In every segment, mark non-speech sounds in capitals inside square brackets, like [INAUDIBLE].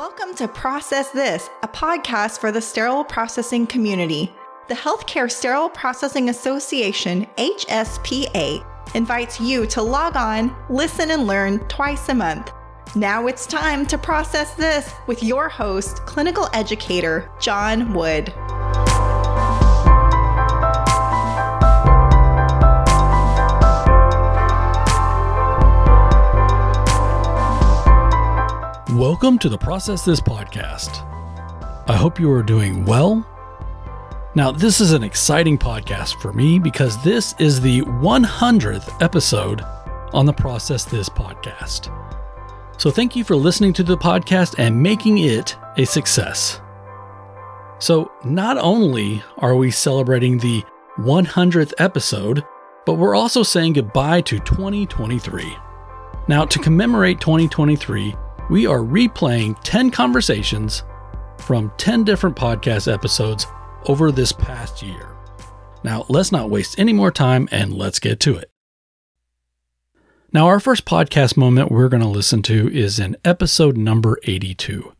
Welcome to Process This, a podcast for the sterile processing community. The Healthcare Sterile Processing Association, HSPA, invites you to log on, listen, and learn twice a month. Now it's time to process this with your host, clinical educator Jon Wood. Welcome to the Process This podcast. I hope you are doing well. Now, this is an exciting podcast for me because this is the 100th episode on the Process This podcast. So, thank you for listening to the podcast and making it a success. So, not only are we celebrating the 100th episode, but we're also saying goodbye to 2023. Now, to commemorate 2023, we are replaying 10 conversations from 10 different podcast episodes over this past year. Now, let's not waste any more time and let's get to it. Now, our first podcast moment we're going to listen to is in episode number 82.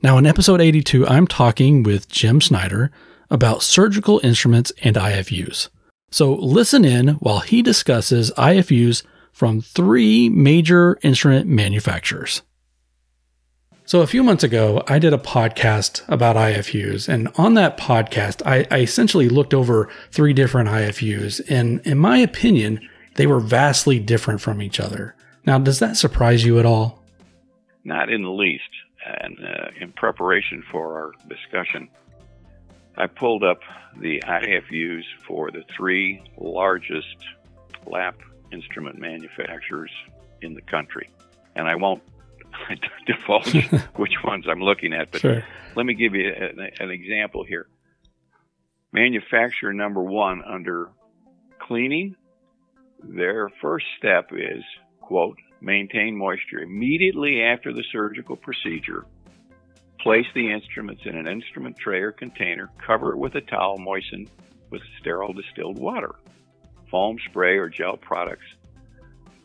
Now, in episode 82, I'm talking with Jim Snyder about surgical instruments and IFUs. So, listen in while he discusses IFUs from three major instrument manufacturers. So, a few months ago, I did a podcast about IFUs. And on that podcast, I, I, essentially looked over three different IFUs. And in my opinion, they were vastly different from each other. Now, does that surprise you at all? Not in the least. And uh, in preparation for our discussion, I pulled up the IFUs for the three largest lap instrument manufacturers in the country. And I won't [LAUGHS] divulge [LAUGHS] which ones I'm looking at, but sure. let me give you a, an example here. Manufacturer number one under cleaning, their first step is, quote, maintain moisture immediately after the surgical procedure. Place the instruments in an instrument tray or container, cover it with a towel moistened with sterile distilled water. Foam spray or gel products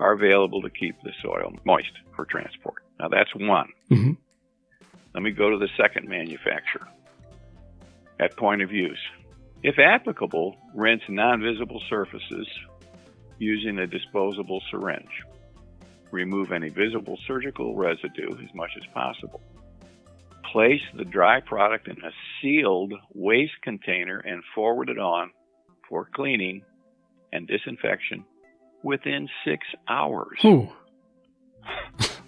are available to keep the soil moist for transport. Now that's one. Mm-hmm. Let me go to the second manufacturer. At point of use. If applicable, rinse non visible surfaces using a disposable syringe. Remove any visible surgical residue as much as possible. Place the dry product in a sealed waste container and forward it on for cleaning and disinfection within six hours. Ooh.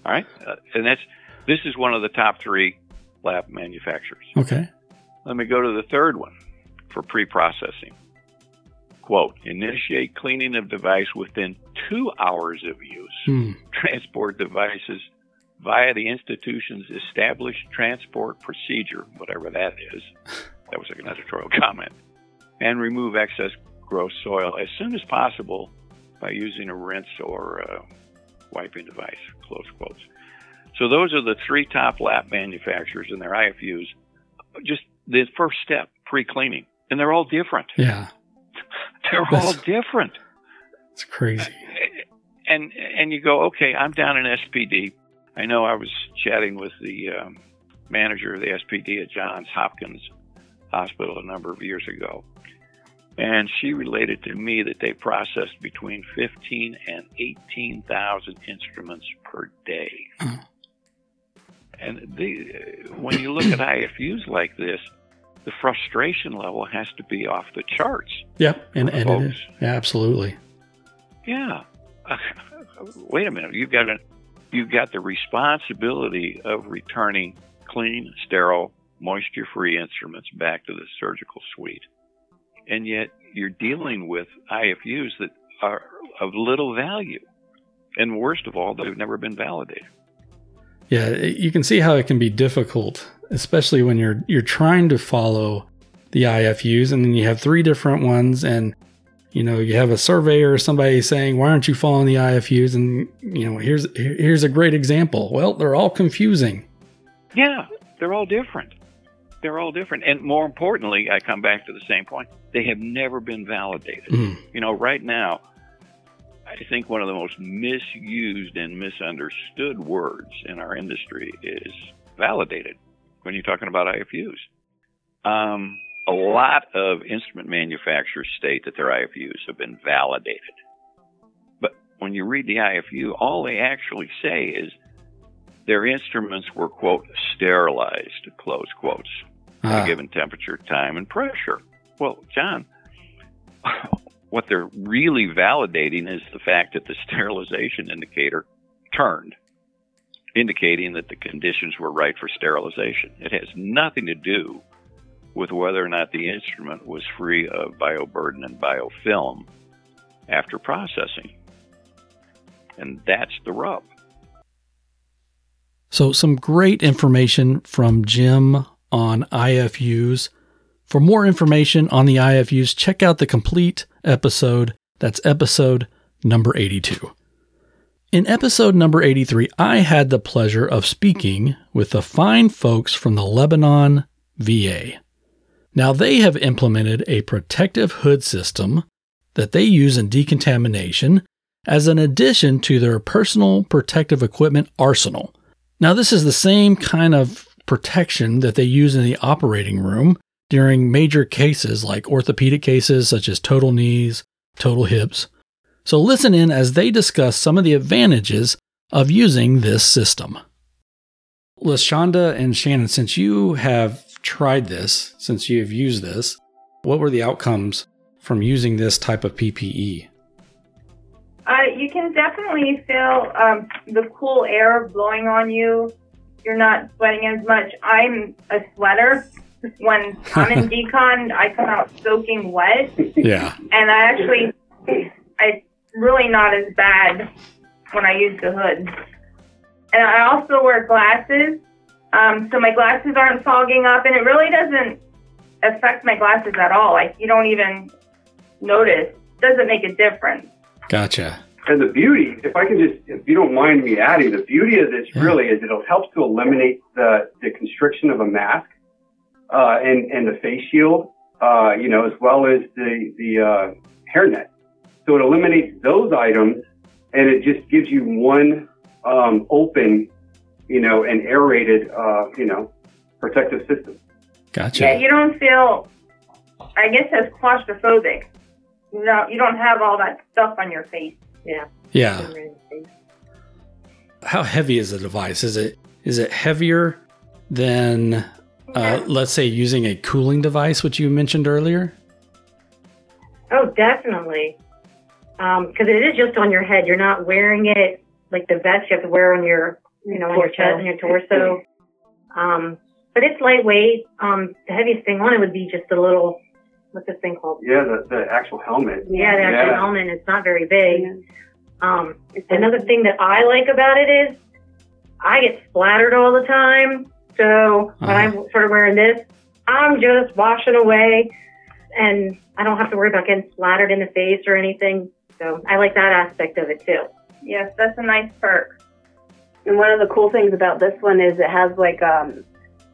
All right, uh, and that's this is one of the top three lap manufacturers. Okay. Let me go to the third one for pre-processing. Quote: Initiate cleaning of device within two hours of use. Hmm. Transport devices via the institution's established transport procedure, whatever that is. That was like an editorial [LAUGHS] comment. And remove excess gross soil as soon as possible by using a rinse or uh, wiping device, close quotes. So those are the three top lap manufacturers and their IFUs. Just the first step, pre-cleaning, and they're all different. Yeah, [LAUGHS] they're That's- all different. it's crazy. And and you go, okay, I'm down in SPD. I know I was chatting with the um, manager of the SPD at Johns Hopkins Hospital a number of years ago, and she related to me that they processed between 15 and 18,000 instruments per day. Oh. And the, when you look at IFUs like this, the frustration level has to be off the charts. Yep, and, and it is. Yeah, absolutely. Yeah. [LAUGHS] Wait a minute. You've got a, you've got the responsibility of returning clean, sterile, moisture-free instruments back to the surgical suite, and yet you're dealing with IFUs that are of little value, and worst of all, they've never been validated. Yeah, you can see how it can be difficult, especially when you're you're trying to follow the IFUs, and then you have three different ones, and you know you have a surveyor or somebody saying, "Why aren't you following the IFUs?" And you know, here's here's a great example. Well, they're all confusing. Yeah, they're all different. They're all different, and more importantly, I come back to the same point: they have never been validated. Mm, You know, right now, I think one of the most misused and misunderstood words in our industry is validated when you're talking about IFUs. Um, a lot of instrument manufacturers state that their IFUs have been validated. But when you read the IFU, all they actually say is their instruments were, quote, sterilized, close quotes, at a ah. given temperature, time, and pressure. Well, Jon, [LAUGHS] what they're really validating is the fact that the sterilization indicator turned, indicating that the conditions were right for sterilization. It has nothing to do with whether or not the instrument was free of bioburden and biofilm after processing. And that's the rub. So, some great information from Jim on IFUs. For more information on the IFUs, check out the complete episode. That's episode number 82. In episode number 83, I had the pleasure of speaking with the fine folks from the Lebanon VA. Now, they have implemented a protective hood system that they use in decontamination as an addition to their personal protective equipment arsenal. Now, this is the same kind of protection that they use in the operating room during major cases like orthopedic cases such as total knees, total hips. So, listen in as they discuss some of the advantages of using this system. Lashonda and Shannon, since you have tried this, since you have used this, what were the outcomes from using this type of? PPE? Uh, you can definitely feel um, the cool air blowing on you. You're not sweating as much. I'm a sweater. When I'm in [LAUGHS] decon, I come out soaking wet, Yeah. and I actually, it's really not as bad when I use the hood. And I also wear glasses, um, so my glasses aren't fogging up, and it really doesn't affect my glasses at all. Like you don't even notice. It doesn't make a difference. Gotcha. And the beauty, if I can just, if you don't mind me adding, the beauty of this Yeah. really is it'll help to eliminate the, the constriction of a mask, uh, and, and the face shield, uh, you know, as well as the, the, uh, hairnet. So it eliminates those items and it just gives you one, um, open, you know, and aerated, uh, you know, protective system. Gotcha. Yeah, you don't feel, I guess, as claustrophobic. You don't, you don't have all that stuff on your face. Yeah. yeah. How heavy is the device? Is it is it heavier than uh, let's say using a cooling device, which you mentioned earlier? Oh, definitely. Because it is just on your head. You're not wearing it like the vest you have to wear on your, you know, on your chest and your torso. Um, but it's lightweight. Um, the heaviest thing on it would be just a little, what's this thing called? Yeah, the, the actual helmet. Yeah, the actual Yeah. helmet. It's not very big. Um, another thing that I like about it is I get splattered all the time. So when I'm sort of wearing this, I'm just washing away and I don't have to worry about getting splattered in the face or anything. So I like that aspect of it too. Yes, that's a nice perk. And one of the cool things about this one is it has like um,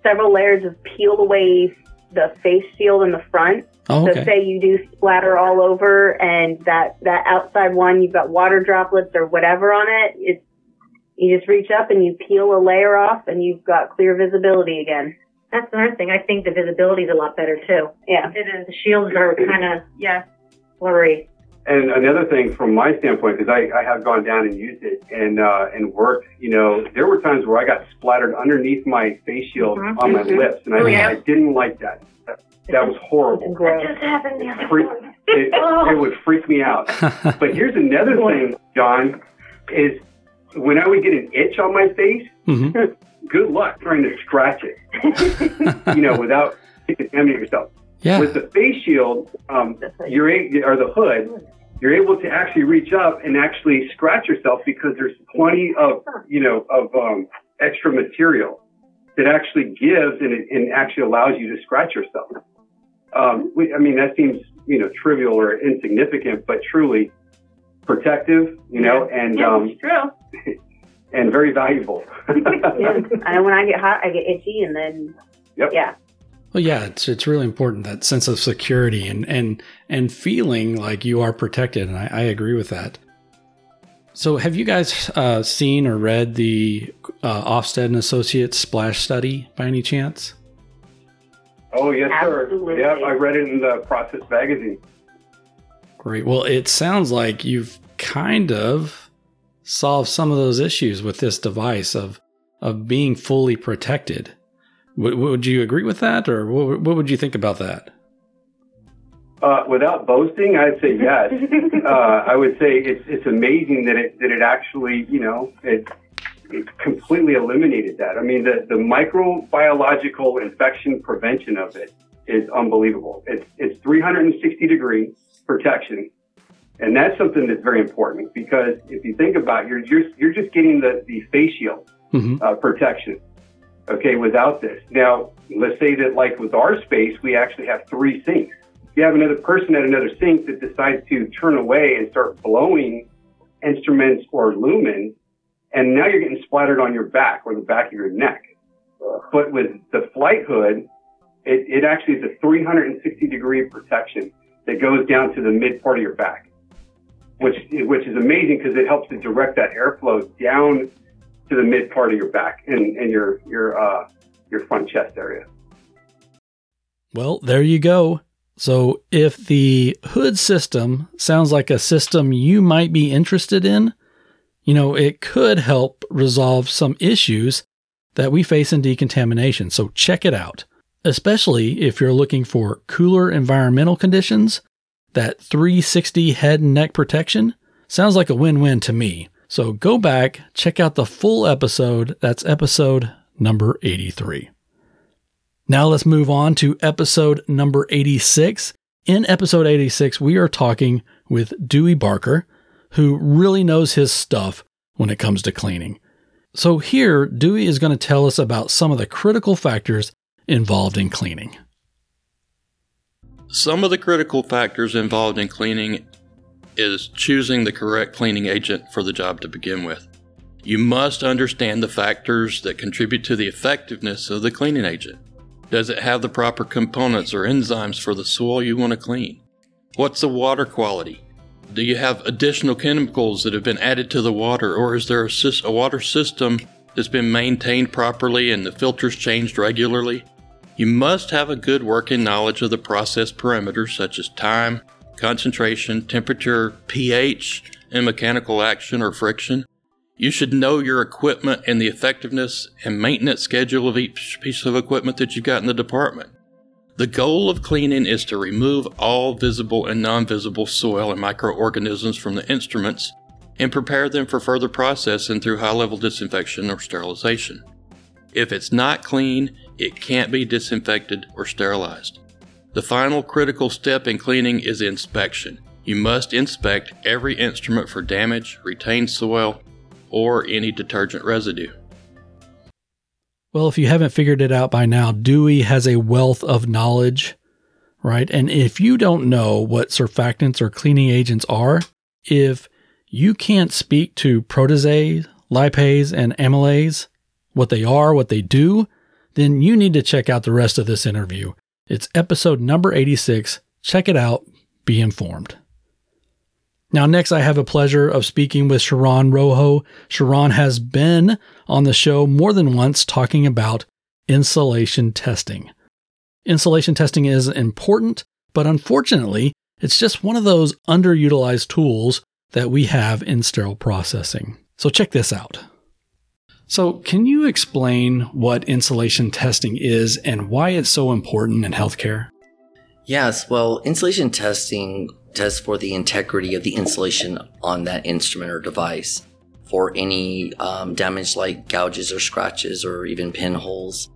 several layers of peel away the face shield in the front. Oh, So say you do splatter all over and that, that outside one, you've got water droplets or whatever on it. It's, you just reach up and you peel a layer off and you've got clear visibility again. That's another thing. I think the visibility is a lot better too. Yeah. It is. The shields are kind of yeah blurry. And another thing from my standpoint, because I, I have gone down and used it and uh, and worked, you know, there were times where I got splattered underneath my face shield Mhm. on my Mhm. lips, and I, Oh, yeah. I didn't like that. That, that was horrible. Gross. Just happened the other Freak, it, it [LAUGHS] would freak me out. [LAUGHS] But here's another thing, Jon, is when I would get an itch on my face, hmm [LAUGHS] good luck trying to scratch it, you know, without contaminating yourself. Yeah. With the face shield, um, you're a, or the hood, you're able to actually reach up and actually scratch yourself because there's plenty of you know of um, extra material that actually gives and, it, and actually allows you to scratch yourself. Um, we, I mean that seems you know trivial or insignificant, but truly protective, you know, and Yeah, um, it's true. [LAUGHS] and very valuable. [LAUGHS] Yeah. [LAUGHS] And when I get hot, I get itchy and then, Yep. yeah. Well, yeah, it's it's really important that sense of security and and and feeling like you are protected, and I, I agree with that. So, have you guys uh, seen or read the uh, Ofstead and Associates splash study by any chance? Oh yes, Absolutely. sir. Yeah, I read it in the Process magazine. Great. Well, it sounds like you've kind of solved some of those issues with this device of of being fully protected. W- would you agree with that, or what, what would you think about that? Uh, without boasting, I'd say yes. [LAUGHS] uh, I would say it's it's amazing that it that it actually you know it, it completely eliminated that. I mean the the microbiological infection prevention of it is unbelievable. It's it's 360 degree protection, and that's something that's very important because if you think about it, you're just you're just getting the the face shield Mm-hmm. uh, protection. Okay, without this. Now, let's say that like with our space, we actually have three sinks. If You have another person at another sink that decides to turn away and start blowing instruments or lumen, and now you're getting splattered on your back or the back of your neck. But with the Flyte hood, it, it actually is a 360 degree protection that goes down to the mid part of your back, which which is amazing because it helps to direct that airflow down to the mid part of your back and, and your your uh, your front chest area. Well, there you go. So, if the hood system sounds like a system you might be interested in, you know, it could help resolve some issues that we face in decontamination. So, check it out, especially if you're looking for cooler environmental conditions. That 360 head and neck protection sounds like a win win to me. So, go back, check out the full episode. That's episode number 83. Now let's move on to episode number 86. In episode 86, we are talking with Dewey Barker, who really knows his stuff when it comes to cleaning. So here, Dewey is going to tell us about some of the critical factors involved in cleaning. Some of the critical factors involved in cleaning is choosing the correct cleaning agent for the job to begin with. You must understand the factors that contribute to the effectiveness of the cleaning agent. Does it have the proper components or enzymes for the soil you want to clean? What's the water quality? Do you have additional chemicals that have been added to the water, or is there a, sys- a water system that's been maintained properly and the filters changed regularly? You must have a good working knowledge of the process parameters such as time, concentration, temperature, pH, and mechanical action or friction. You should know your equipment and the effectiveness and maintenance schedule of each piece of equipment that you've got in the department. The goal of cleaning is to remove all visible and non visible soil and microorganisms from the instruments and prepare them for further processing through high level disinfection or sterilization. If it's not clean, it can't be disinfected or sterilized. The final critical step in cleaning is inspection. You must inspect every instrument for damage, retained soil, or any detergent residue. Well, if you haven't figured it out by now, Dewey has a wealth of knowledge, right? And if you don't know what surfactants or cleaning agents are, if you can't speak to protease, lipase, and amylase, what they are, what they do, then you need to check out the rest of this interview. It's episode number 86. Check it out. Be informed. Now, next, I have a pleasure of speaking with Sharon Rojo. Sharon has been on the show more than once talking about insulation testing. Insulation testing is important, but unfortunately, it's just one of those underutilized tools that we have in sterile processing. So, check this out. So, can you explain what insulation testing is and why it's so important in healthcare? Yes, well, insulation testing tests for the integrity of the insulation on that instrument or device for any um, damage like gouges or scratches or even pinholes.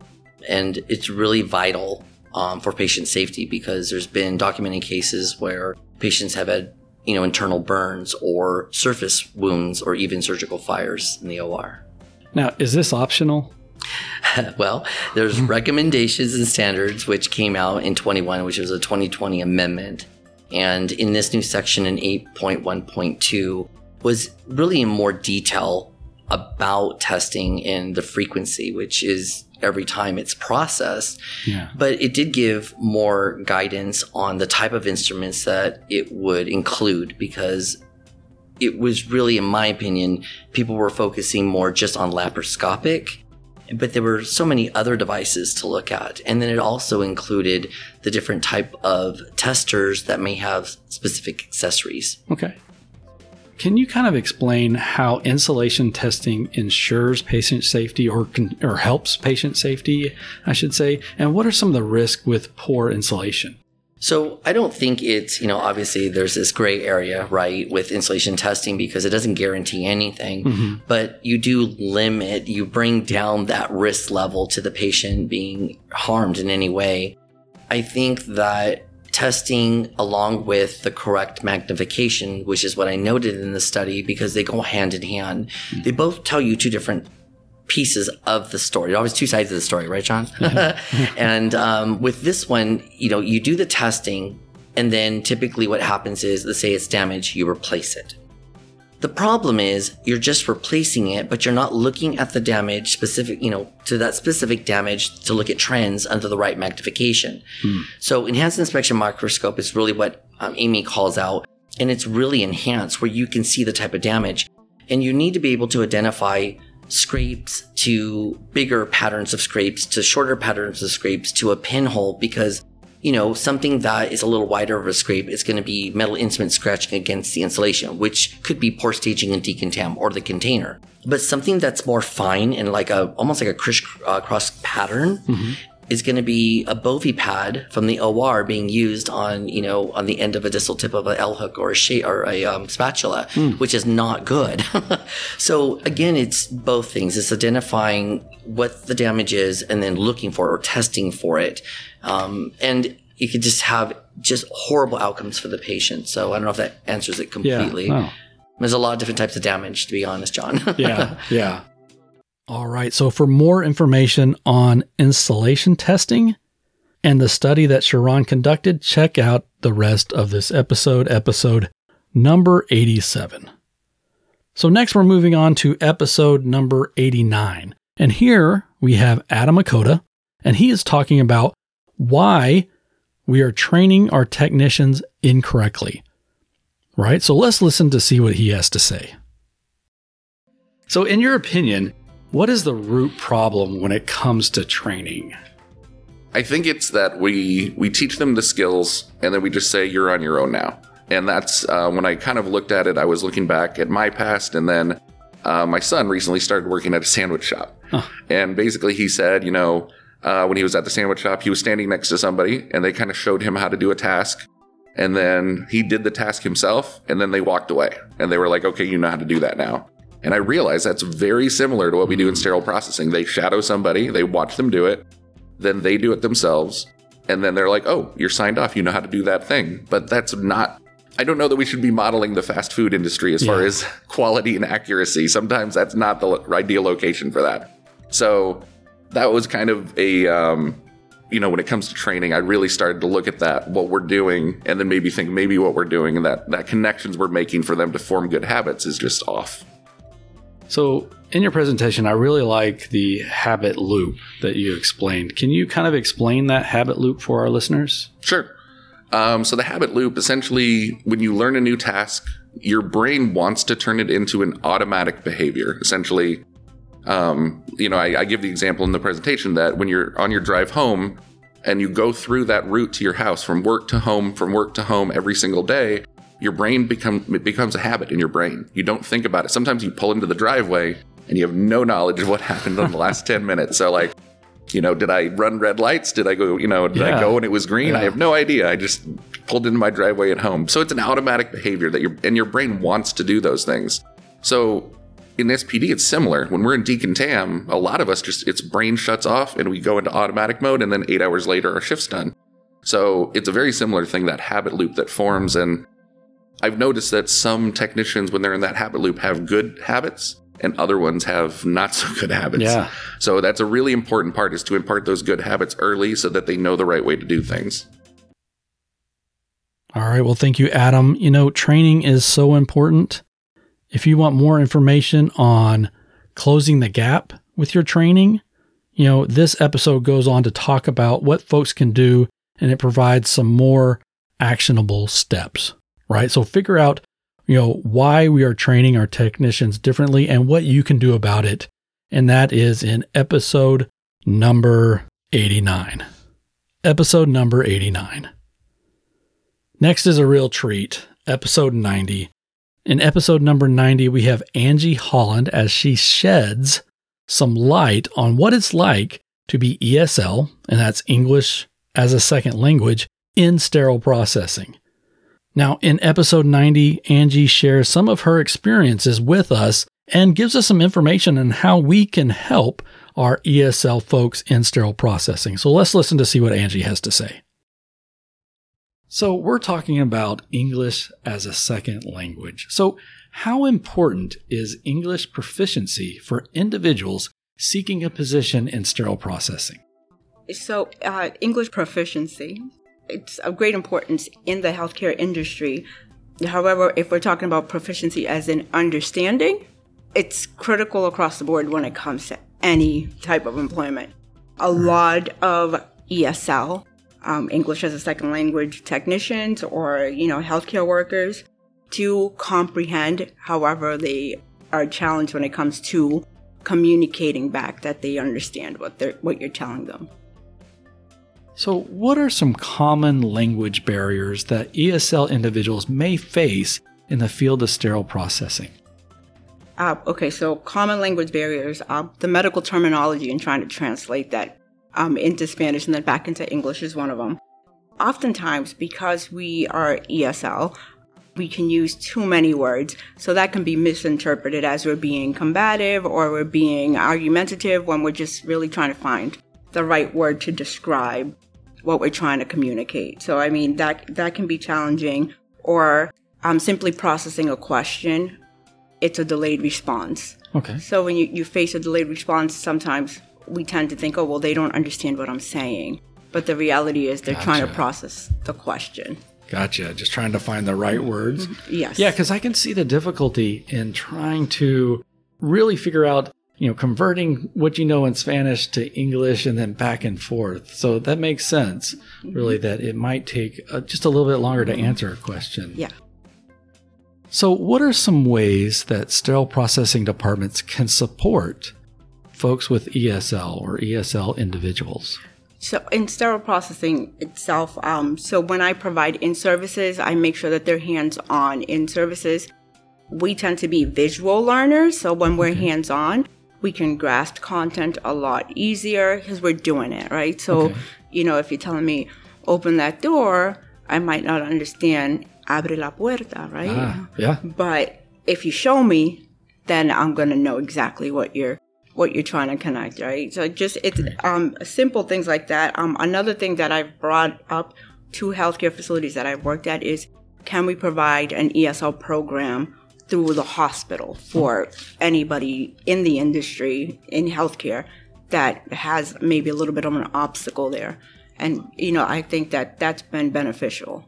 And it's really vital um, for patient safety because there's been documented cases where patients have had, you know, internal burns or surface wounds or even surgical fires in the OR. Now, is this optional? [LAUGHS] well, there's recommendations and standards which came out in 21, which was a 2020 amendment. And in this new section in 8.1.2 was really in more detail about testing and the frequency, which is every time it's processed. Yeah. But it did give more guidance on the type of instruments that it would include because it was really, in my opinion, people were focusing more just on laparoscopic, but there were so many other devices to look at. And then it also included the different type of testers that may have specific accessories. Okay. Can you kind of explain how insulation testing ensures patient safety or con- or helps patient safety, I should say? And what are some of the risks with poor insulation? So I don't think it's, you know, obviously there's this gray area, right, with insulation testing because it doesn't guarantee anything, Mhm. but you do limit, you bring down that risk level to the patient being harmed in any way. I think that testing along with the correct magnification, which is what I noted in the study because they go hand in hand, they both tell you two different pieces of the story. Always two sides of the story, right, Jon? [LAUGHS] and um, with this one, you know, you do the testing, and then typically what happens is, let's say it's damaged, you replace it. The problem is you're just replacing it, but you're not looking at the damage specific, you know, to that specific damage to look at trends under the right magnification. So enhanced inspection microscope is really what um, AAMI calls out, and it's really enhanced where you can see the type of damage, and you need to be able to identify scrapes to bigger patterns of scrapes to shorter patterns of scrapes to a pinhole because you know something that is a little wider of a scrape is going to be metal instrument scratching against the insulation which could be poor staging and decontam or the container. But something that's more fine and like a almost like a criss uh, cross pattern is going to be a Bovie pad from the OR being used on, you know, on the end of a distal tip of an L hook or a or a um, spatula, which is not good. [LAUGHS] so again, it's both things. It's identifying what the damage is and then looking for or testing for it. Um, and you could just have just horrible outcomes for the patient. So I don't know if that answers it completely. Oh. There's a lot of different types of damage, to be honest, Jon. yeah, [LAUGHS] yeah. All right. So for more information on insulation testing and the study that Sharon conducted, check out the rest of this episode, episode number 87. So next we're moving on to episode number 89. And here we have Adam Akota, and he is talking about why we are training our technicians incorrectly. Right? So let's listen to see what he has to say. So, in your opinion, what is the root problem when it comes to training? I think it's that we we teach them the skills and then we just say you're on your own now. And that's uh, when I kind of looked at it. I was looking back at my past, and then uh, my son recently started working at a sandwich shop. And basically, he said, you know, uh, when he was at the sandwich shop, he was standing next to somebody, and they kind of showed him how to do a task. And then he did the task himself, and then they walked away. And they were like, okay, you know how to do that now. And I realize that's very similar to what we do in sterile processing. They shadow somebody, they watch them do it, then they do it themselves, and then they're like, oh, you're signed off, you know how to do that thing. But that's not, I don't know that we should be modeling the fast food industry as far as [LAUGHS] quality and accuracy. Sometimes that's not the ideal location for that. So that was kind of a, um, you know, when it comes to training, I really started to look at that, what we're doing, and then maybe think maybe what we're doing and that, that connections we're making for them to form good habits is just off. So, in your presentation, I really like the habit loop that you explained. Can you kind of explain that habit loop for our listeners? Sure. Um, so the habit loop essentially, when you learn a new task, your brain wants to turn it into an automatic behavior. Essentially, um, you know, I, I give the example in the presentation that when you're on your drive home and you go through that route to your house from work to home, from work to home every single day, your brain become it becomes a habit in your brain. You don't think about it. Sometimes you pull into the driveway and you have no knowledge of what happened in the last [LAUGHS] 10 minutes. So like, you know, did I run red lights? Did I go, you know, did Yeah. I go when it was green? I have no idea. I just pulled into my driveway at home. So it's an automatic behavior that your and your brain wants to do those things. So in SPD, it's similar. When we're in decontam, a lot of us just its brain shuts off and we go into automatic mode, and then eight hours later our shift's done. So it's a very similar thing, that habit loop that forms. And I've noticed that some technicians, when they're in that habit loop, have good habits and other ones have not so good habits. Yeah. So that's a really important part is to impart those good habits early so that they know the right way to do things. All right. Well, thank you, Adam. You know, training is so important. If you want more information on closing the gap with your training, you know, this episode goes on to talk about what folks can do and it provides some more actionable steps, right? So figure out you know, why we are training our technicians differently and what you can do about it. And that is in episode number 89. Episode number 89. Next is a real treat, episode 90. In episode number 90, we have Angie Holland as she sheds some light on what it's like to be ESL, and that's English as a second language, in sterile processing. Now, in episode 90, Angie shares some of her experiences with us and gives us some information on how we can help our ESL folks in sterile processing. So let's listen to see what Angie has to say. So, we're talking about English as a second language. So, how important is English proficiency for individuals seeking a position in sterile processing? So, uh, English proficiency, it's of great importance in the healthcare industry. However, if we're talking about proficiency as in understanding, it's critical across the board when it comes to any type of employment. A lot of ESL, um, English as a second language technicians or, you know, healthcare workers to comprehend. However, they are challenged when it comes to communicating back that they understand what they're, what you're telling them. So, what are some common language barriers that ESL individuals may face in the field of sterile processing? Uh, okay, so common language barriers, uh, the medical terminology and trying to translate that um, into Spanish and then back into English is one of them. Oftentimes, because we are ESL, we can use too many words, so that can be misinterpreted as we're being combative or we're being argumentative when we're just really trying to find the right word to describe what we're trying to communicate. So, I mean, that that can be challenging. Or um, simply processing a question, it's a delayed response. Okay. So when you, you face a delayed response, sometimes we tend to think, oh, well, they don't understand what I'm saying. But the reality is they're gotcha. trying to process the question. Gotcha. Just trying to find the right words. Mm-hmm. Yes. Yeah, because I can see the difficulty in trying to really figure out, you know, converting what you know in Spanish to English and then back and forth. So that makes sense, really, that it might take uh, just a little bit longer to answer a question. Yeah. So, what are some ways that sterile processing departments can support folks with ESL or ESL individuals? So in sterile processing itself, um, so when I provide in services, I make sure that they're hands on in services. We tend to be visual learners, so when we're okay. hands on, we can grasp content a lot easier because we're doing it, right? So, okay. you know, if you're telling me, open that door, I might not understand abre la puerta, right? Ah, yeah. But if you show me, then I'm going to know exactly what you're what you're trying to connect, right? So just it's um, simple things like that. Um, another thing that I've brought up to healthcare facilities that I've worked at is can we provide an ESL program through the hospital for anybody in the industry in healthcare that has maybe a little bit of an obstacle there? And you know, I think that that's been beneficial.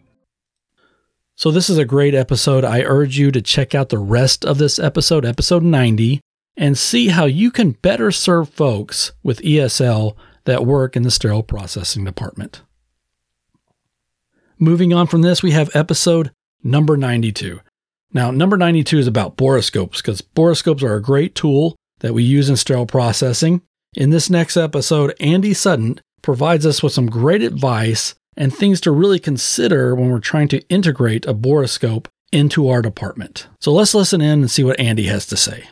So, this is a great episode. I urge you to check out the rest of this episode, episode 90, and see how you can better serve folks with ESL that work in the sterile processing department. Moving on from this, we have episode number 92. Now, number 92 is about borescopes because borescopes are a great tool that we use in sterile processing. In this next episode, Andy Sutton provides us with some great advice and things to really consider when we're trying to integrate a borescope into our department. So let's listen in and see what Andy has to say.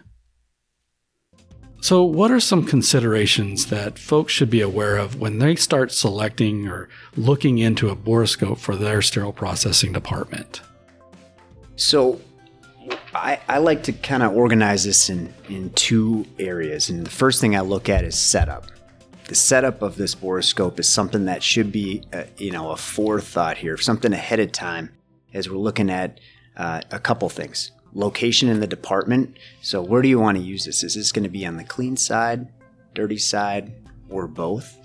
So, what are some considerations that folks should be aware of when they start selecting or looking into a borescope for their sterile processing department? So, I, I like to kind of organize this in, in two areas. And the first thing I look at is setup. The setup of this borescope is something that should be, a, uh, you know, a forethought here, something ahead of time as we're looking at uh, a couple things location in the department. So, where do you want to use this? Is this going to be on the clean side, dirty side, or both?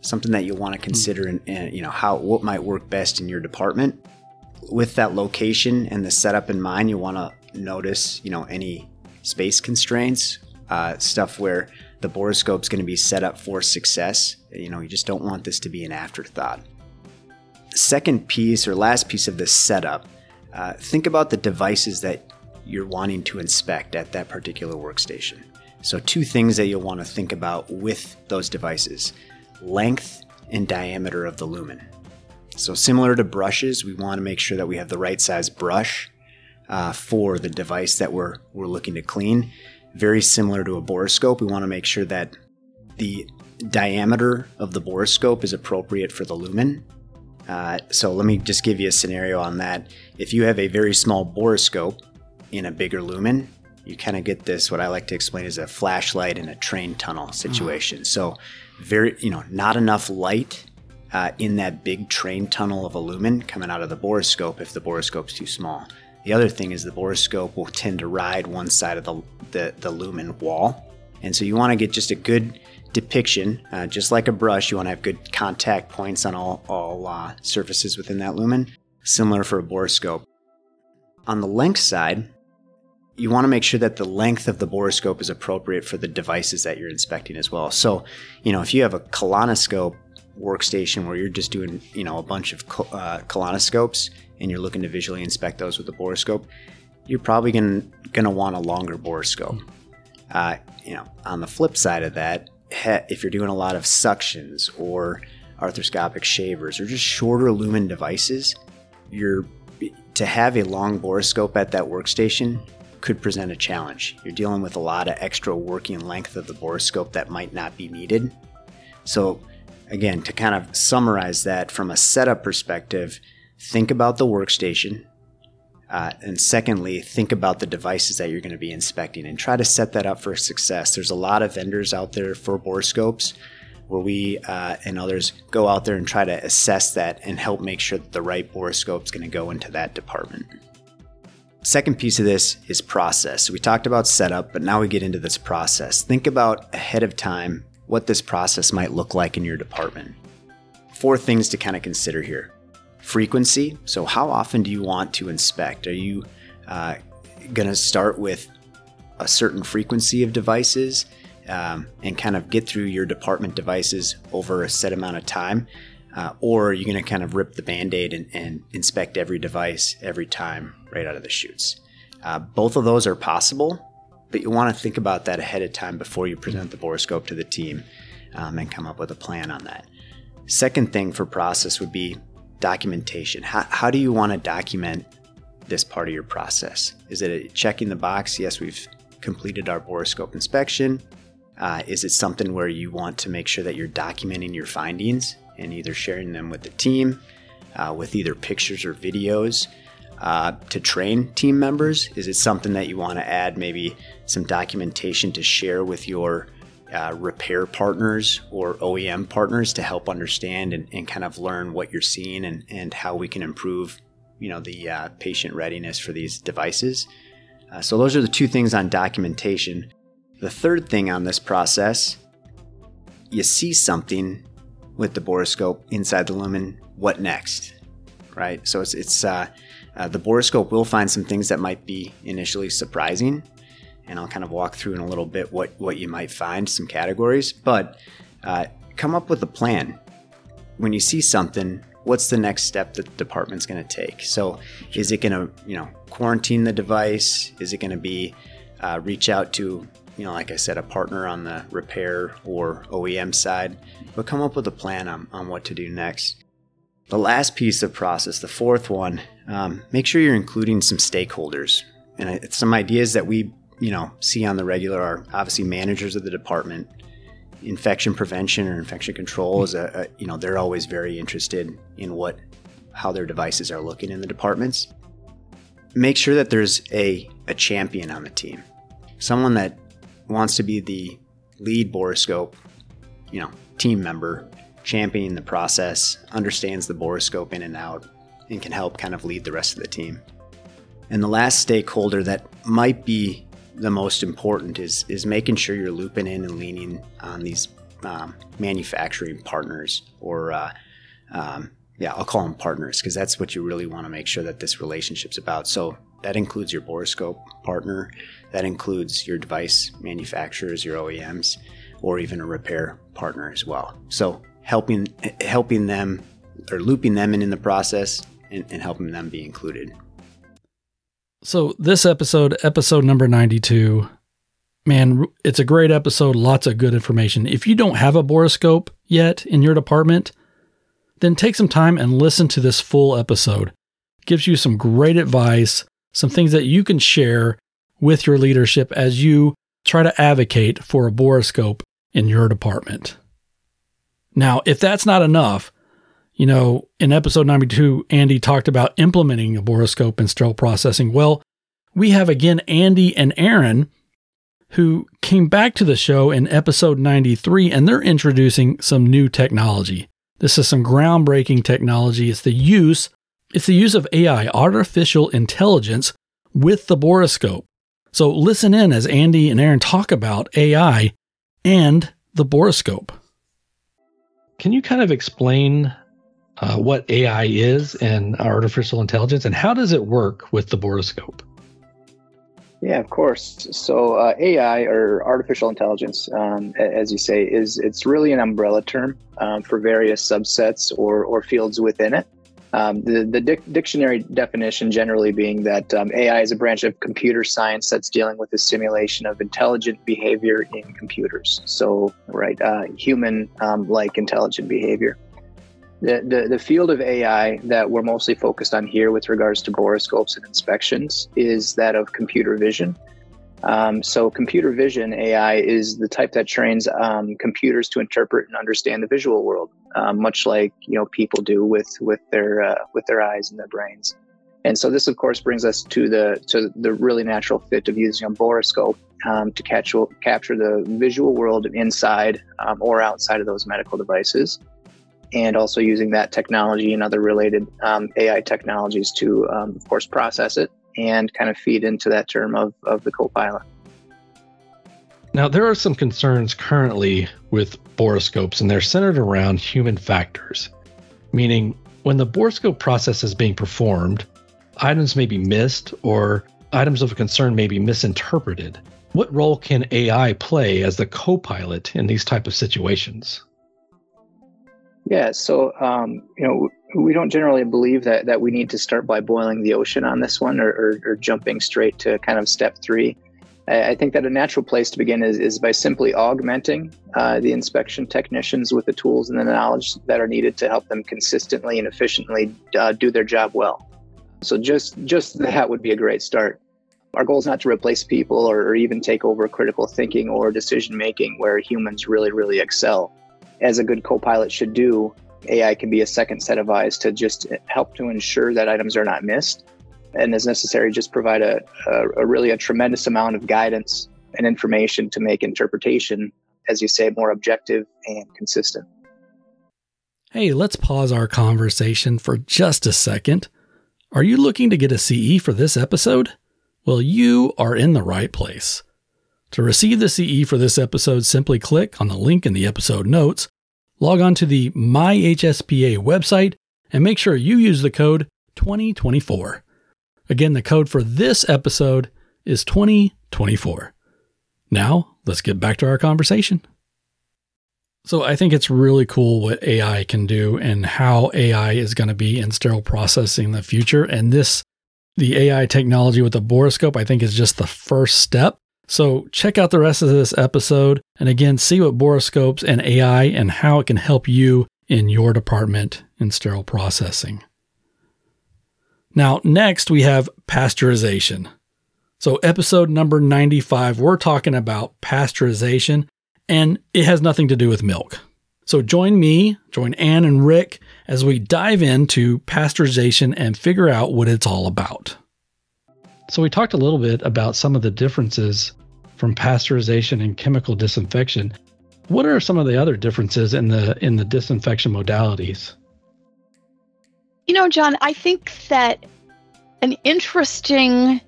Something that you'll want to consider, and you know how what might work best in your department. With that location and the setup in mind, you want to notice, you know, any space constraints, uh, stuff where the borescope is going to be set up for success. You know, you just don't want this to be an afterthought. Second piece or last piece of this setup uh, think about the devices that you're wanting to inspect at that particular workstation. So, two things that you'll want to think about with those devices length and diameter of the lumen. So, similar to brushes, we want to make sure that we have the right size brush uh, for the device that we're, we're looking to clean. Very similar to a borescope, we want to make sure that the diameter of the borescope is appropriate for the lumen. Uh, so, let me just give you a scenario on that. If you have a very small borescope in a bigger lumen, you kind of get this, what I like to explain is a flashlight in a train tunnel situation. Mm. So, very, you know, not enough light uh, in that big train tunnel of a lumen coming out of the borescope if the borescope's too small. The other thing is the borescope will tend to ride one side of the, the, the lumen wall. And so you want to get just a good depiction, uh, just like a brush, you want to have good contact points on all, all uh, surfaces within that lumen, similar for a borescope. On the length side, you want to make sure that the length of the borescope is appropriate for the devices that you're inspecting as well. So, you know, if you have a colonoscope workstation where you're just doing, you know, a bunch of uh, colonoscopes and you're looking to visually inspect those with a borescope, you're probably going to want a longer borescope. Uh, you know, on the flip side of that, if you're doing a lot of suctions or arthroscopic shavers or just shorter lumen devices, you're to have a long borescope at that workstation could present a challenge. You're dealing with a lot of extra working length of the borescope that might not be needed. So, again, to kind of summarize that from a setup perspective, think about the workstation. Uh, and secondly, think about the devices that you're going to be inspecting and try to set that up for success. There's a lot of vendors out there for borescopes where we uh, and others go out there and try to assess that and help make sure that the right borescope is going to go into that department. Second piece of this is process. We talked about setup, but now we get into this process. Think about ahead of time what this process might look like in your department. Four things to kind of consider here frequency. So, how often do you want to inspect? Are you uh, going to start with a certain frequency of devices um, and kind of get through your department devices over a set amount of time? Uh, or are you going to kind of rip the band aid and, and, inspect every device every time right out of the chutes? Uh, both of those are possible, but you want to think about that ahead of time before you present the borescope to the team um, and come up with a plan on that. Second thing for process would be documentation. How, how do you want to document this part of your process? Is it checking the box? Yes, we've completed our borescope inspection. Uh, is it something where you want to make sure that you're documenting your findings and either sharing them with the team uh, with either pictures or videos? uh, to train team members? Is it something that you want to add maybe some documentation to share with your uh, repair partners or OEM partners to help understand and, and, kind of learn what you're seeing and, and how we can improve, you know, the uh, patient readiness for these devices? Uh, so those are the two things on documentation. The third thing on this process, you see something with the borescope inside the lumen. What next? Right. So it's it's uh, uh, the borescope will find some things that might be initially surprising, and I'll kind of walk through in a little bit what, what you might find, some categories, but uh, come up with a plan. When you see something, what's the next step that the department's going to take? So, is it going to, you know, quarantine the device? Is it going to be uh, reach out to, you know, like I said, a partner on the repair or OEM side? But come up with a plan on, on what to do next. The last piece of process, the fourth one, um, make sure you're including some stakeholders. And some ideas that we, you know, see on the regular are obviously managers of the department. Infection prevention or infection control is a, a you know, they're always very interested in what, how their devices are looking in the departments. Make sure that there's a, a champion on the team, someone that wants to be the lead borescope you know, team member championing the process, understands the borescope in and out, and can help kind of lead the rest of the team. And the last stakeholder that might be the most important is is making sure you're looping in and leaning on these um, manufacturing partners or uh, um, yeah, I'll call them partners because that's what you really want to make sure that this relationship's about. So that includes your borescope partner, that includes your device manufacturers, your OEMs, or even a repair partner as well. So helping helping them or looping them in in the process and, and helping them be included. So, this episode, episode number 92, man, it's a great episode. Lots of good information. If you don't have a borescope yet in your department, then take some time and listen to this full episode. It gives you some great advice, some things that you can share with your leadership as you try to advocate for a borescope in your department. Now, if that's not enough, you know, in episode 92, Andy talked about implementing a borescope in sterile processing. Well, we have again Andy and Aaron who came back to the show in episode 93 and they're introducing some new technology. This is some groundbreaking technology. It's the use it's the use of AI, artificial intelligence with the borescope. So listen in as Andy and Aaron talk about AI and the borescope. Can you kind of explain uh, what AI is and artificial intelligence, and how does it work with the Borescope? Yeah, of course. So uh, AI or artificial intelligence, um, as you say, is it's really an umbrella term um, for various subsets or or fields within it. Um, the the dic- dictionary definition generally being that um, AI is a branch of computer science that's dealing with the simulation of intelligent behavior in computers. So, right, uh, human um, like intelligent behavior. The, the, the field of AI that we're mostly focused on here with regards to borescopes and inspections is that of computer vision. Um, so, computer vision AI is the type that trains um, computers to interpret and understand the visual world, um, much like you know people do with with their uh, with their eyes and their brains. And so, this of course brings us to the to the really natural fit of using a borescope um, to catch capture the visual world inside um, or outside of those medical devices, and also using that technology and other related um, AI technologies to, of course, process it and kind of feed into that term of, of the co-pilot. Now, there are some concerns currently with borescopes, and they're centered around human factors, meaning when the borescope process is being performed, items may be missed or items of concern may be misinterpreted. What role can AI play as the co-pilot in these type of situations? Yeah, so um, you know we don't generally believe that that we need to start by boiling the ocean on this one or, or, or jumping straight to kind of step three. I, I, think that a natural place to begin is, is by simply augmenting uh, the inspection technicians with the tools and the knowledge that are needed to help them consistently and efficiently uh, do their job well. So just just that would be a great start. Our goal is not to replace people or, or even take over critical thinking or decision making where humans really really excel. As a good co-pilot should do, AI can be a second set of eyes to just help to ensure that items are not missed, and as necessary, just provide a, a, a really a tremendous amount of guidance and information to make interpretation, as you say, more objective and consistent. Hey, let's pause our conversation for just a second. Are you looking to get a CE for this episode? Well, you are in the right place. To receive the CE for this episode, simply click on the link in the episode notes log on to the MyHSPA website and make sure you use the code 2024. Again, the code for this episode is 2024. Now, let's get back to our conversation. So, I think it's really cool what AI can do and how AI is going to be in sterile processing in the future. And this, the AI technology with the borescope, I think is just the first step. So check out the rest of this episode and again, see what borescopes and AI and how it can help you in your department in sterile processing. Now, next we have pasteurization. So, episode number 95, we're talking about pasteurization, and it has nothing to do with milk. So, join me, join Ann and Rick as we dive into pasteurization and figure out what it's all about. So we talked a little bit about some of the differences from pasteurization and chemical disinfection. What are some of the other differences in the in the disinfection modalities? You know, Jon, I think that an interesting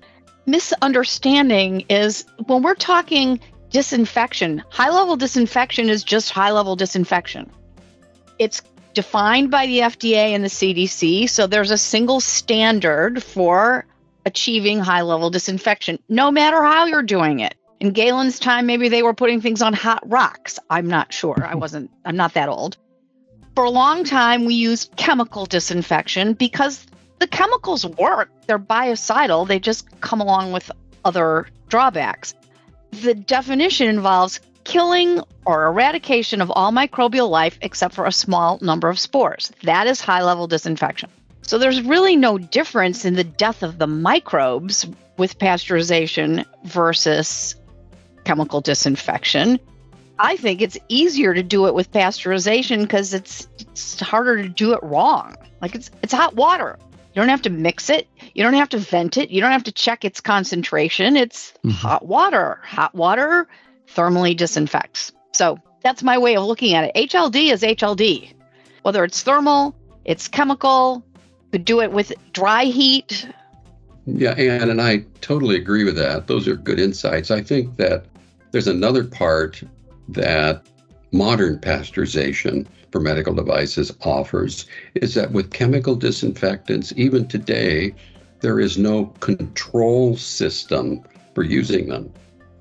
misunderstanding is when we're talking disinfection, high level disinfection is just high level disinfection. It's defined by the FDA and the CDC, so there's a single standard for achieving high level disinfection, no matter how you're doing it. In Galen's time, maybe they were putting things on hot rocks. I'm not sure. I wasn't, I'm not that old. For a long time, we used chemical disinfection because the chemicals work. They're biocidal. They just come along with other drawbacks. The definition involves killing or eradication of all microbial life except for a small number of spores. That is high level disinfection. So there's really no difference in the death of the microbes with pasteurization versus chemical disinfection. I think it's easier to do it with pasteurization because it's it's harder to do it wrong. Like it's it's hot water. You don't have to mix it. You don't have to vent it. You don't have to check its concentration. It's mm-hmm. hot water. Hot water thermally disinfects. So that's my way of looking at it. HLD is HLD. Whether it's thermal, it's chemical, do it with dry heat. Yeah, Anne, and I totally agree with that. Those are good insights. I think that there's another part that modern pasteurization for medical devices offers is that with chemical disinfectants, even today, there is no control system for using them.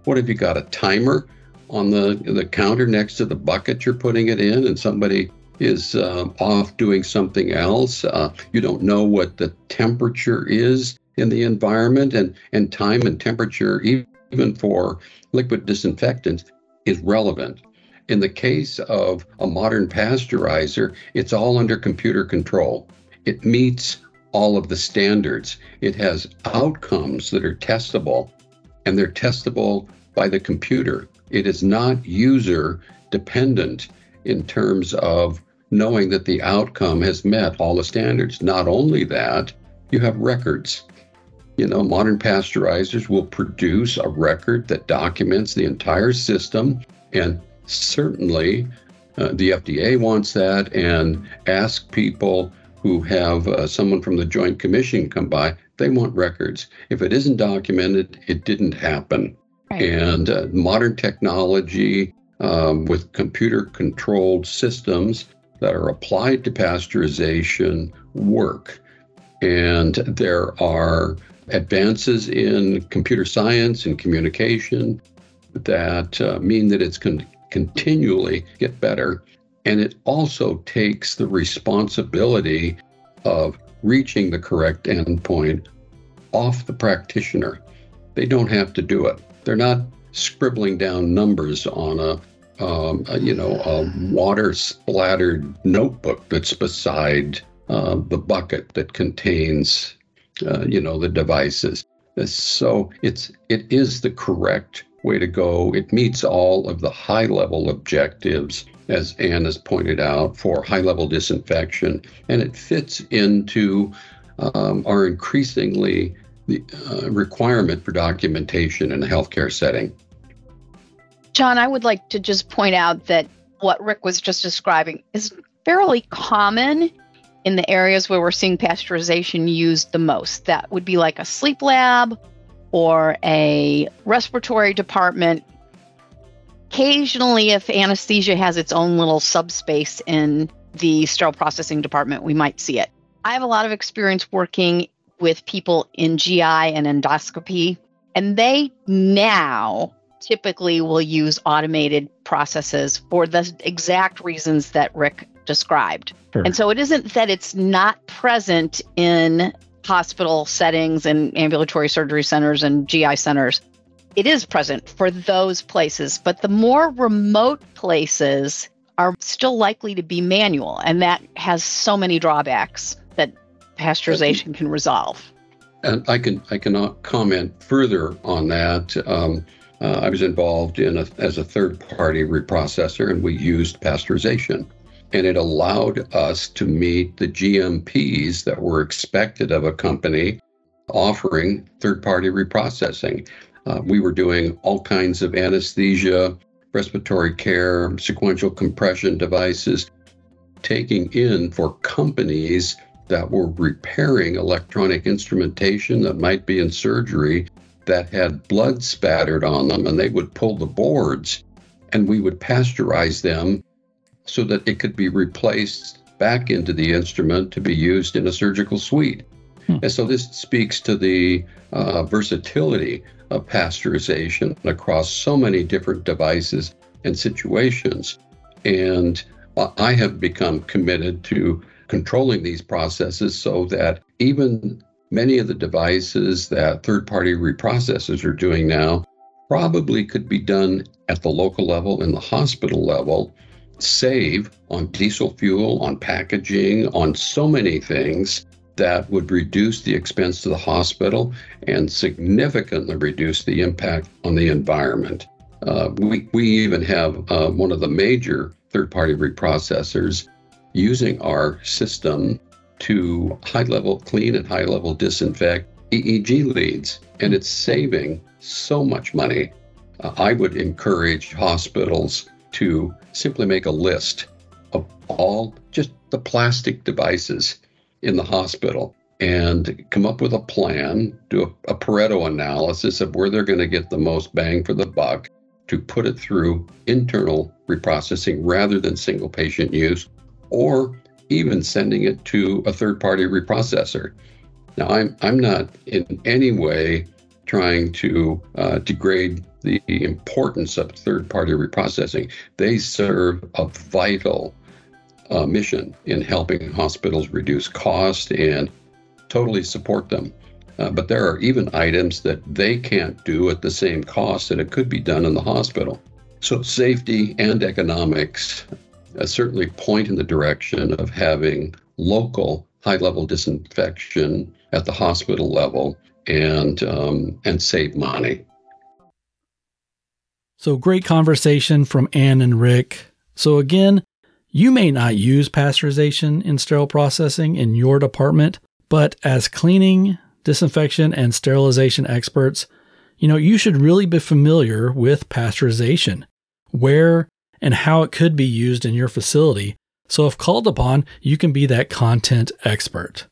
What have you got? A timer on the, the counter next to the bucket you're putting it in, and somebody is uh, off doing something else. Uh, you don't know what the temperature is in the environment, and, and time and temperature, even for liquid disinfectants, is relevant. In the case of a modern pasteurizer, it's all under computer control. It meets all of the standards. It has outcomes that are testable, and they're testable by the computer. It is not user dependent in terms of knowing that the outcome has met all the standards. Not only that, you have records. You know, modern pasteurizers will produce a record that documents the entire system and certainly, uh, the FDA wants that and ask people who have uh, someone from the Joint Commission come by. They want records. If it isn't documented, it didn't happen. Right. And uh, modern technology um, with computer controlled systems that are applied to pasteurization work. And there are advances in computer science and communication that uh, mean that it's con- continually get better. And it also takes the responsibility of reaching the correct endpoint off the practitioner. They don't have to do it. They're not scribbling down numbers on a, um, you know, a water splattered notebook that's beside uh, the bucket that contains, uh, you know, the devices. So it's it is the correct way to go. It meets all of the high level objectives, as Anne has pointed out, for high level disinfection, and it fits into um, our increasingly the uh, requirement for documentation in a healthcare setting. Jon, I would like to just point out that what Rick was just describing is fairly common in the areas where we're seeing pasteurization used the most. That would be like a sleep lab or a respiratory department. Occasionally, if anesthesia has its own little subspace in the sterile processing department, we might see it. I have a lot of experience working with people in GI and endoscopy, and they now typically will use automated processes for the exact reasons that Rick described. Sure. And so it isn't that it's not present in hospital settings and ambulatory surgery centers and GI centers. It is present for those places, but the more remote places are still likely to be manual, and that has so many drawbacks that pasteurization can resolve. And I can I cannot comment further on that. Um, uh, I was involved in a, as a third party reprocessor, and we used pasteurization and it allowed us to meet the GMPs that were expected of a company offering third party reprocessing. Uh, we were doing all kinds of anesthesia, respiratory care, sequential compression devices, taking in for companies that were repairing electronic instrumentation that might be in surgery that had blood spattered on them, and they would pull the boards and we would pasteurize them so that it could be replaced back into the instrument to be used in a surgical suite. Hmm. And so this speaks to the uh, versatility of pasteurization across so many different devices and situations. And I have become committed to controlling these processes so that even many of the devices that third party reprocessors are doing now probably could be done at the local level and the hospital level, save on diesel fuel, on packaging, on so many things that would reduce the expense to the hospital and significantly reduce the impact on the environment. Uh, we, we even have uh, one of the major third party reprocessors using our system to high level clean and high level disinfect EEG leads, and it's saving so much money. Uh, I would encourage hospitals to simply make a list of all just the plastic devices in the hospital and come up with a plan, do a, a Pareto analysis of where they're going to get the most bang for the buck to put it through internal reprocessing rather than single patient use, or even sending it to a third party reprocessor. Now, I'm, I'm not in any way trying to uh, degrade the importance of third party reprocessing. They serve a vital uh, mission in helping hospitals reduce cost and totally support them. Uh, but there are even items that they can't do at the same cost that it could be done in the hospital. So, safety and economics uh, certainly point in the direction of having local high level disinfection at the hospital level and, um, and save money. So, great conversation from Ann and Rick. So, again, you may not use pasteurization in sterile processing in your department, but as cleaning, disinfection, and sterilization experts, you know, you should really be familiar with pasteurization, where and how it could be used in your facility. So, if called upon, you can be that content expert.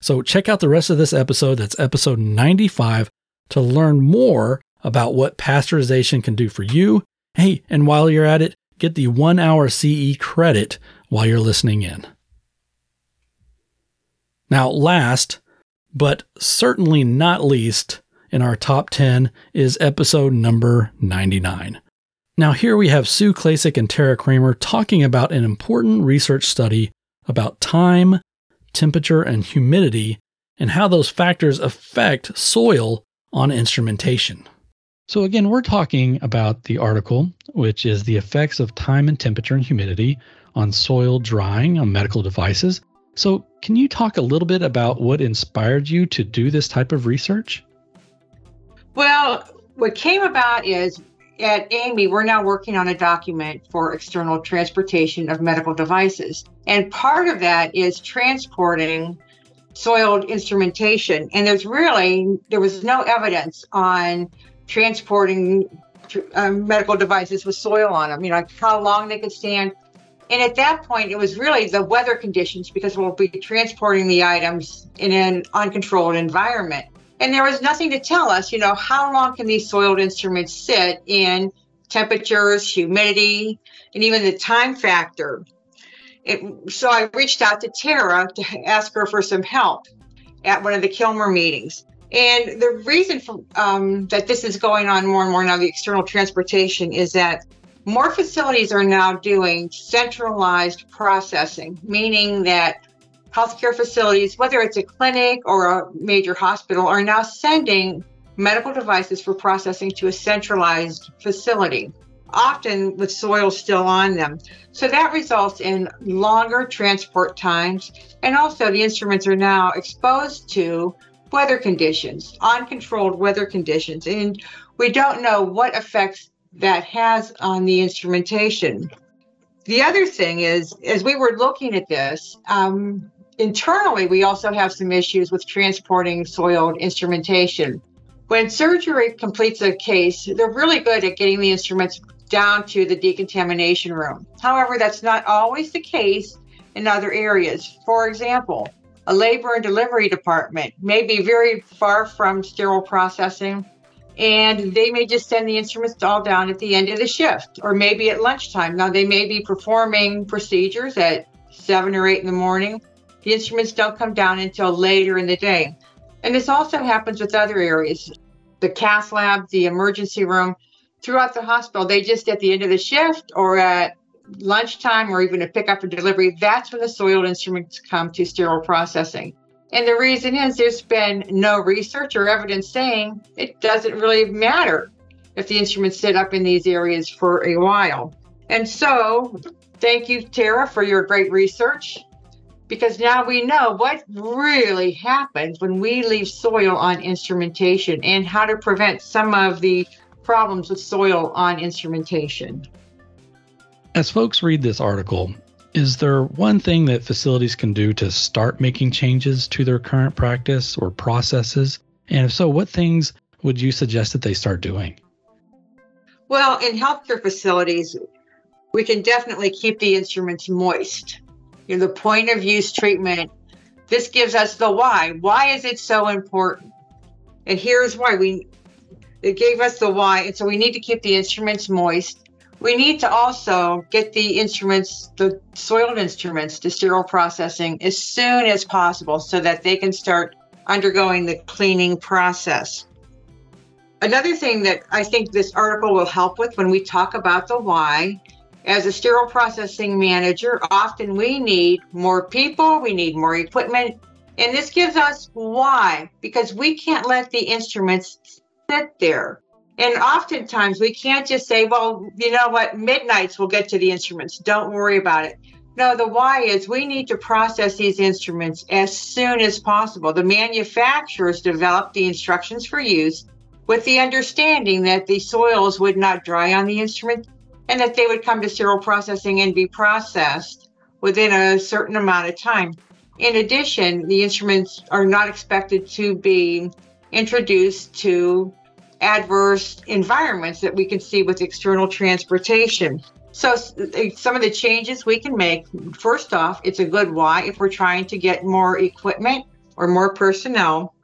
So, check out the rest of this episode, that's episode 95, to learn more about what pasteurization can do for you. Hey, and while you're at it, get the one hour CE credit while you're listening in. Now, last, but certainly not least, in our top 10 is episode number 99. Now, here we have Sue Klacik and Tara Kramer talking about an important research study about time, temperature, and humidity, and how those factors affect soil on instrumentation. So, again, we're talking about the article, which is the effects of time and temperature and humidity on soil drying on medical devices. So, can you talk a little bit about what inspired you to do this type of research? Well, what came about is at AAMI, we're now working on a document for external transportation of medical devices. And part of that is transporting soiled instrumentation. And there's really, there was no evidence on transporting um, medical devices with soil on them, you know, how long they could stand, and at that point, it was really the weather conditions because we'll be transporting the items in an uncontrolled environment. And there was nothing to tell us, you know, how long can these soiled instruments sit in temperatures, humidity, and even the time factor. It, so I reached out to Tara to ask her for some help at one of the Kilmer meetings. And the reason for, um, that this is going on more and more now, the external transportation, is that more facilities are now doing centralized processing, meaning that healthcare facilities, whether it's a clinic or a major hospital, are now sending medical devices for processing to a centralized facility, often with soil still on them. So that results in longer transport times, and also the instruments are now exposed to weather conditions, uncontrolled weather conditions, and we don't know what effects that has on the instrumentation. The other thing is, as we were looking at this, um, internally, we also have some issues with transporting soiled instrumentation. When surgery completes a case, they're really good at getting the instruments down to the decontamination room. However, that's not always the case in other areas. For example, a labor and delivery department may be very far from sterile processing and they may just send the instruments all down at the end of the shift or maybe at lunchtime. Now, they may be performing procedures at seven or eight in the morning. The instruments don't come down until later in the day. And this also happens with other areas the cath lab, the emergency room. Throughout the hospital, they just at the end of the shift or at lunchtime or even a pickup or delivery, that's when the soiled instruments come to sterile processing. And the reason is there's been no research or evidence saying it doesn't really matter if the instruments sit up in these areas for a while. And so, thank you, Tara, for your great research because now we know what really happens when we leave soil on instrumentation and how to prevent some of the problems with soil on instrumentation. As folks read this article, is there one thing that facilities can do to start making changes to their current practice or processes? And if so, what things would you suggest that they start doing? Well, in healthcare facilities, we can definitely keep the instruments moist. You know, the point of use treatment, this gives us the why. Why is it so important? And here's why we it gave us the why. And so we need to keep the instruments moist we need to also get the instruments, the soiled instruments, to sterile processing as soon as possible so that they can start undergoing the cleaning process. Another thing that I think this article will help with when we talk about the why, as a sterile processing manager, often we need more people, we need more equipment, and this gives us why, because we can't let the instruments sit there. And oftentimes we can't just say, well, you know what, midnights we'll get to the instruments. Don't worry about it. No, the why is we need to process these instruments as soon as possible. The manufacturers developed the instructions for use with the understanding that the soils would not dry on the instrument and that they would come to sterile processing and be processed within a certain amount of time. In addition, the instruments are not expected to be introduced to adverse environments that we can see with external transportation. So, some of the changes we can make first off, it's a good why if we're trying to get more equipment or more personnel.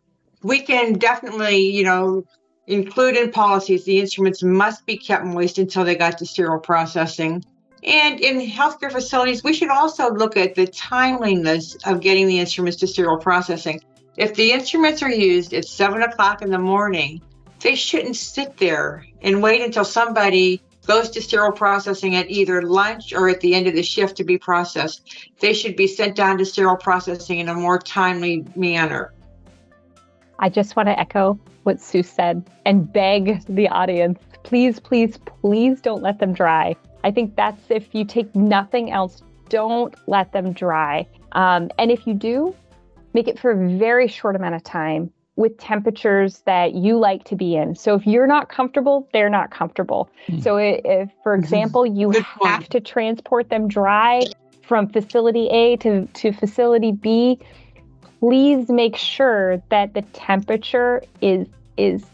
We can definitely, you know, include in policies the instruments must be kept moist until they got to sterile processing. And in healthcare facilities, we should also look at the timeliness of getting the instruments to sterile processing. If the instruments are used at seven o'clock in the morning, they shouldn't sit there and wait until somebody goes to sterile processing at either lunch or at the end of the shift to be processed. They should be sent down to sterile processing in a more timely manner. I just want to echo what Sue said and beg the audience please, please, please don't let them dry. I think that's if you take nothing else, don't let them dry. Um, and if you do, make it for a very short amount of time with temperatures that you like to be in. So if you're not comfortable, they're not comfortable. Mm. So if, for example, you have to transport them dry from facility A to, to facility B, please make sure that the temperature is is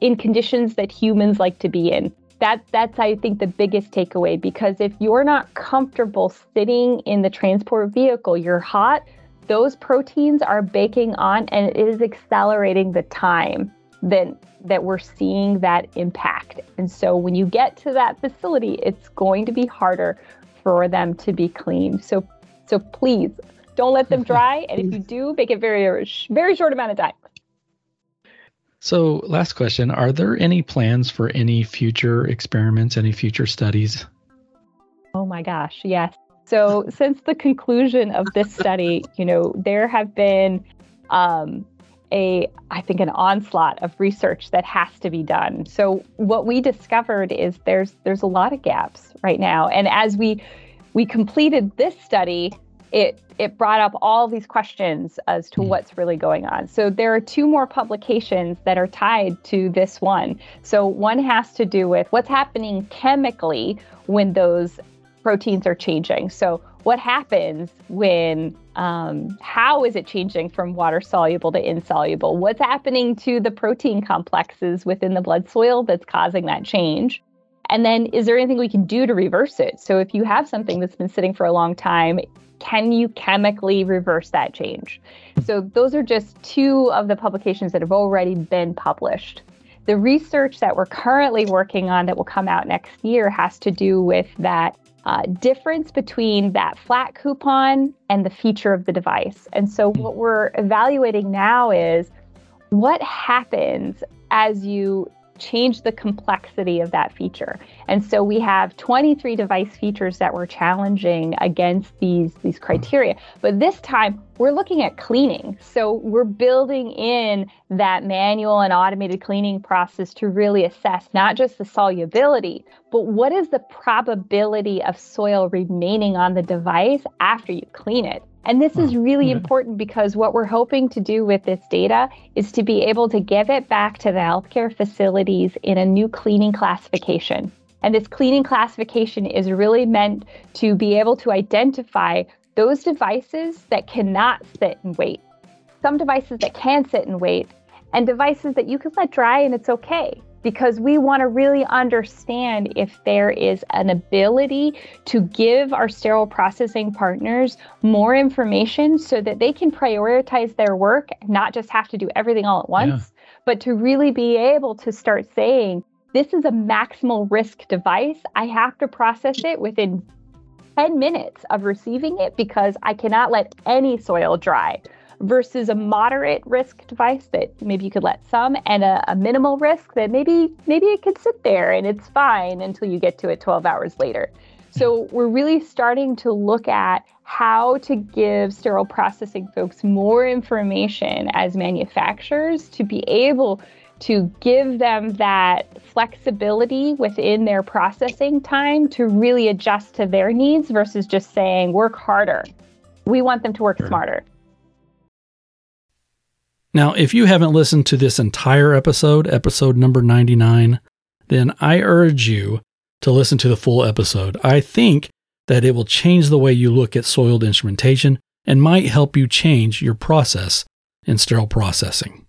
in conditions that humans like to be in. That that's I think the biggest takeaway because if you're not comfortable sitting in the transport vehicle, you're hot, those proteins are baking on and it is accelerating the time that that we're seeing that impact. And so when you get to that facility, it's going to be harder for them to be cleaned. So so please don't let them dry and if you [LAUGHS] do, make it very very short amount of time. So, last question, are there any plans for any future experiments, any future studies? Oh my gosh, yes. So, since the conclusion of this [LAUGHS] study, you know, there have been um, a, I think, an onslaught of research that has to be done. So, what we discovered is there's there's a lot of gaps right now, and as we we completed this study, it it brought up all these questions as to what's really going on. So there are two more publications that are tied to this one. So one has to do with what's happening chemically when those proteins are changing. So, what happens when, um, how is it changing from water soluble to insoluble? What's happening to the protein complexes within the blood soil that's causing that change? And then, is there anything we can do to reverse it? So, if you have something that's been sitting for a long time, can you chemically reverse that change? So, those are just two of the publications that have already been published. The research that we're currently working on that will come out next year has to do with that uh, difference between that flat coupon and the feature of the device. And so, what we're evaluating now is what happens as you changed the complexity of that feature. And so we have 23 device features that we're challenging against these, these criteria. But this time, we're looking at cleaning. So we're building in that manual and automated cleaning process to really assess not just the solubility, but what is the probability of soil remaining on the device after you clean it. And this is mm-hmm. really mm-hmm. important because what we're hoping to do with this data is to be able to give it back to the healthcare facilities in a new cleaning classification. And this cleaning classification is really meant to be able to identify those devices that cannot sit and wait, some devices that can sit and wait, and devices that you can let dry and it's okay because we want to really understand if there is an ability to give our sterile processing partners more information so that they can prioritize their work not just have to do everything all at once, yeah. but to really be able to start saying, this is a maximal risk device. I have to process it within 10 minutes of receiving it because I cannot let any soil dry versus a moderate risk device that maybe you could let some and a, a, minimal risk that maybe maybe it could sit there and it's fine until you get to it 12 hours later so [LAUGHS] we're really starting to look at how to give sterile processing folks more information as manufacturers to be able to give them that flexibility within their processing time to really adjust to their needs versus just saying work harder. We want them to work smarter. Now, if you haven't listened to this entire episode, episode number 99, then I urge you to listen to the full episode. I think that it will change the way you look at soiled instrumentation and might help you change your process in sterile processing.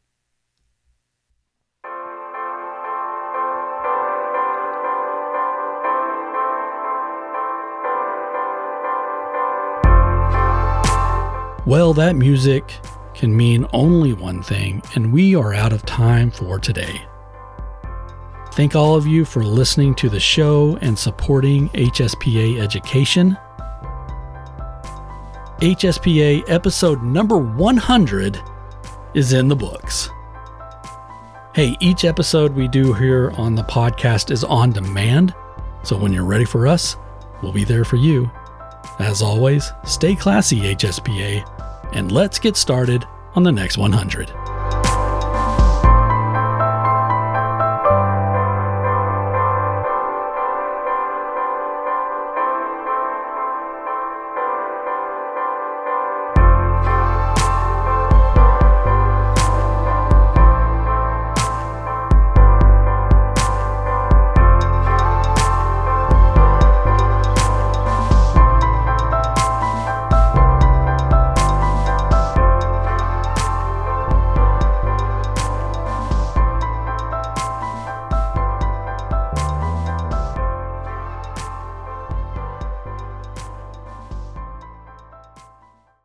Well, that music can mean only one thing, and we are out of time for today. Thank all of you for listening to the show and supporting HSPA education. HSPA episode number 100 is in the books. Hey, each episode we do here on the podcast is on demand, so when you're ready for us, we'll be there for you. As always, stay classy, HSPA and let's get started on the next 100.